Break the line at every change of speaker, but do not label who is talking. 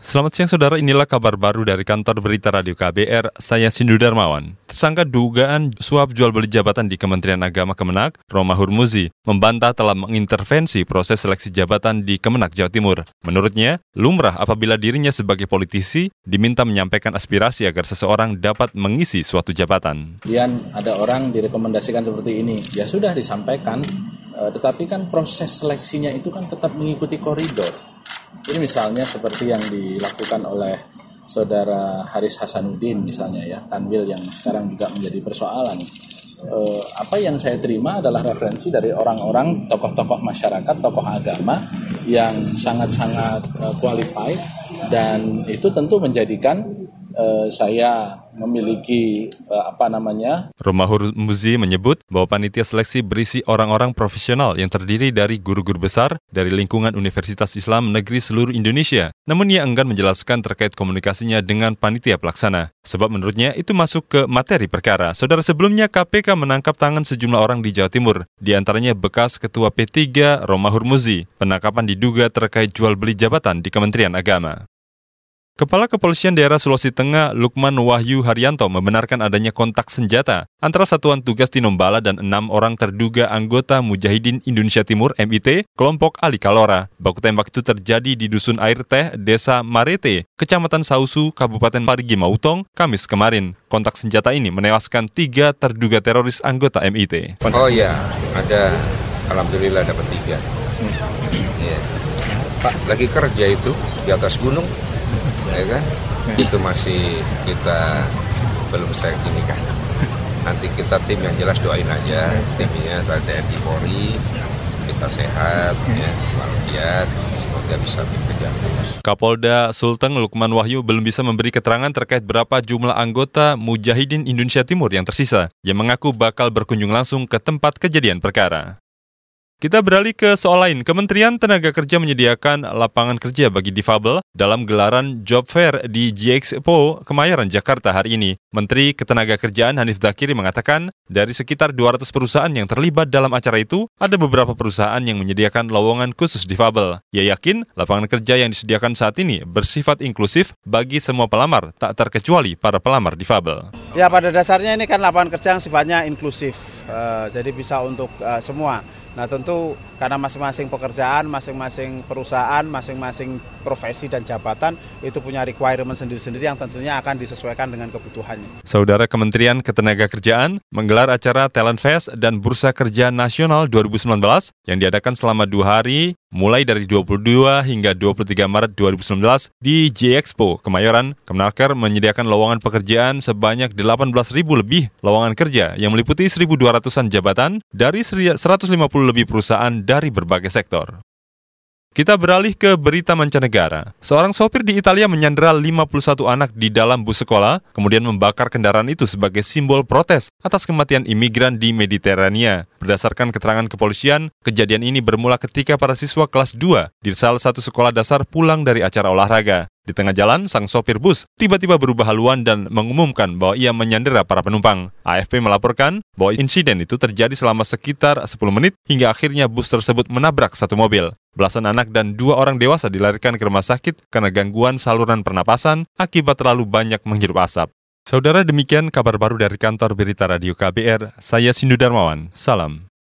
Selamat siang saudara, inilah kabar baru dari kantor berita radio KBR, saya Sindu Darmawan. Tersangka dugaan suap jual beli jabatan di Kementerian Agama Kemenak, Roma Hurmuzi, membantah telah mengintervensi proses seleksi jabatan di Kemenak Jawa Timur. Menurutnya, lumrah apabila dirinya sebagai politisi diminta menyampaikan aspirasi agar seseorang dapat mengisi suatu jabatan.
Kemudian ada orang direkomendasikan seperti ini, ya sudah disampaikan, eh, tetapi kan proses seleksinya itu kan tetap mengikuti koridor ini misalnya seperti yang dilakukan oleh saudara Haris Hasanuddin misalnya ya, Tanwil yang sekarang juga menjadi persoalan. Eh, apa yang saya terima adalah referensi dari orang-orang tokoh-tokoh masyarakat, tokoh agama yang sangat-sangat eh, qualified dan itu tentu menjadikan uh, saya memiliki uh, apa namanya.
Romahur Muzi menyebut bahwa panitia seleksi berisi orang-orang profesional yang terdiri dari guru-guru besar dari lingkungan Universitas Islam Negeri seluruh Indonesia. Namun ia enggan menjelaskan terkait komunikasinya dengan panitia pelaksana. Sebab menurutnya itu masuk ke materi perkara. Saudara sebelumnya KPK menangkap tangan sejumlah orang di Jawa Timur, di antaranya bekas Ketua P3 Romahur Muzi. Penangkapan diduga terkait jual beli jabatan di Kementerian Agama. Kepala Kepolisian Daerah Sulawesi Tengah Lukman Wahyu Haryanto membenarkan adanya kontak senjata antara Satuan Tugas Tinombala dan enam orang terduga anggota Mujahidin Indonesia Timur MIT kelompok Ali Kalora. Baku tembak itu terjadi di Dusun Air Teh, Desa Marete, Kecamatan Sausu, Kabupaten Parigi Mautong, Kamis kemarin. Kontak senjata ini menewaskan tiga terduga teroris anggota MIT.
Oh iya, ada. Alhamdulillah dapat tiga. Ya. Pak, lagi kerja itu di atas gunung, ya kan? Itu masih kita belum saya ini kan. Nanti kita tim yang jelas doain aja. Timnya TNI Polri kita sehat ya. walafiat semoga bisa terus.
Kapolda Sulteng Lukman Wahyu belum bisa memberi keterangan terkait berapa jumlah anggota Mujahidin Indonesia Timur yang tersisa. Yang mengaku bakal berkunjung langsung ke tempat kejadian perkara. Kita beralih ke soal lain. Kementerian Tenaga Kerja menyediakan lapangan kerja bagi difabel dalam gelaran Job Fair di GXPO Kemayoran, Jakarta hari ini. Menteri Ketenagakerjaan Hanif Dakiri mengatakan, dari sekitar 200 perusahaan yang terlibat dalam acara itu, ada beberapa perusahaan yang menyediakan lowongan khusus difabel. Ia yakin lapangan kerja yang disediakan saat ini bersifat inklusif bagi semua pelamar, tak terkecuali para pelamar difabel.
Ya pada dasarnya ini kan lapangan kerja yang sifatnya inklusif, uh, jadi bisa untuk uh, semua Nah tentu karena masing-masing pekerjaan, masing-masing perusahaan, masing-masing profesi dan jabatan itu punya requirement sendiri-sendiri yang tentunya akan disesuaikan dengan kebutuhannya.
Saudara Kementerian Ketenagakerjaan menggelar acara Talent Fest dan Bursa Kerja Nasional 2019 yang diadakan selama dua hari mulai dari 22 hingga 23 Maret 2019 di J-Expo Kemayoran, Kemenaker menyediakan lowongan pekerjaan sebanyak 18.000 lebih lowongan kerja yang meliputi 1.200-an jabatan dari 150 lebih perusahaan dari berbagai sektor. Kita beralih ke berita mancanegara. Seorang sopir di Italia menyandera 51 anak di dalam bus sekolah, kemudian membakar kendaraan itu sebagai simbol protes atas kematian imigran di Mediterania. Berdasarkan keterangan kepolisian, kejadian ini bermula ketika para siswa kelas 2 di salah satu sekolah dasar pulang dari acara olahraga. Di tengah jalan, sang sopir bus tiba-tiba berubah haluan dan mengumumkan bahwa ia menyandera para penumpang. AFP melaporkan bahwa insiden itu terjadi selama sekitar 10 menit hingga akhirnya bus tersebut menabrak satu mobil. Belasan anak dan dua orang dewasa dilarikan ke rumah sakit karena gangguan saluran pernapasan akibat terlalu banyak menghirup asap. Saudara demikian kabar baru dari kantor berita radio KBR, saya Sindu Darmawan, salam.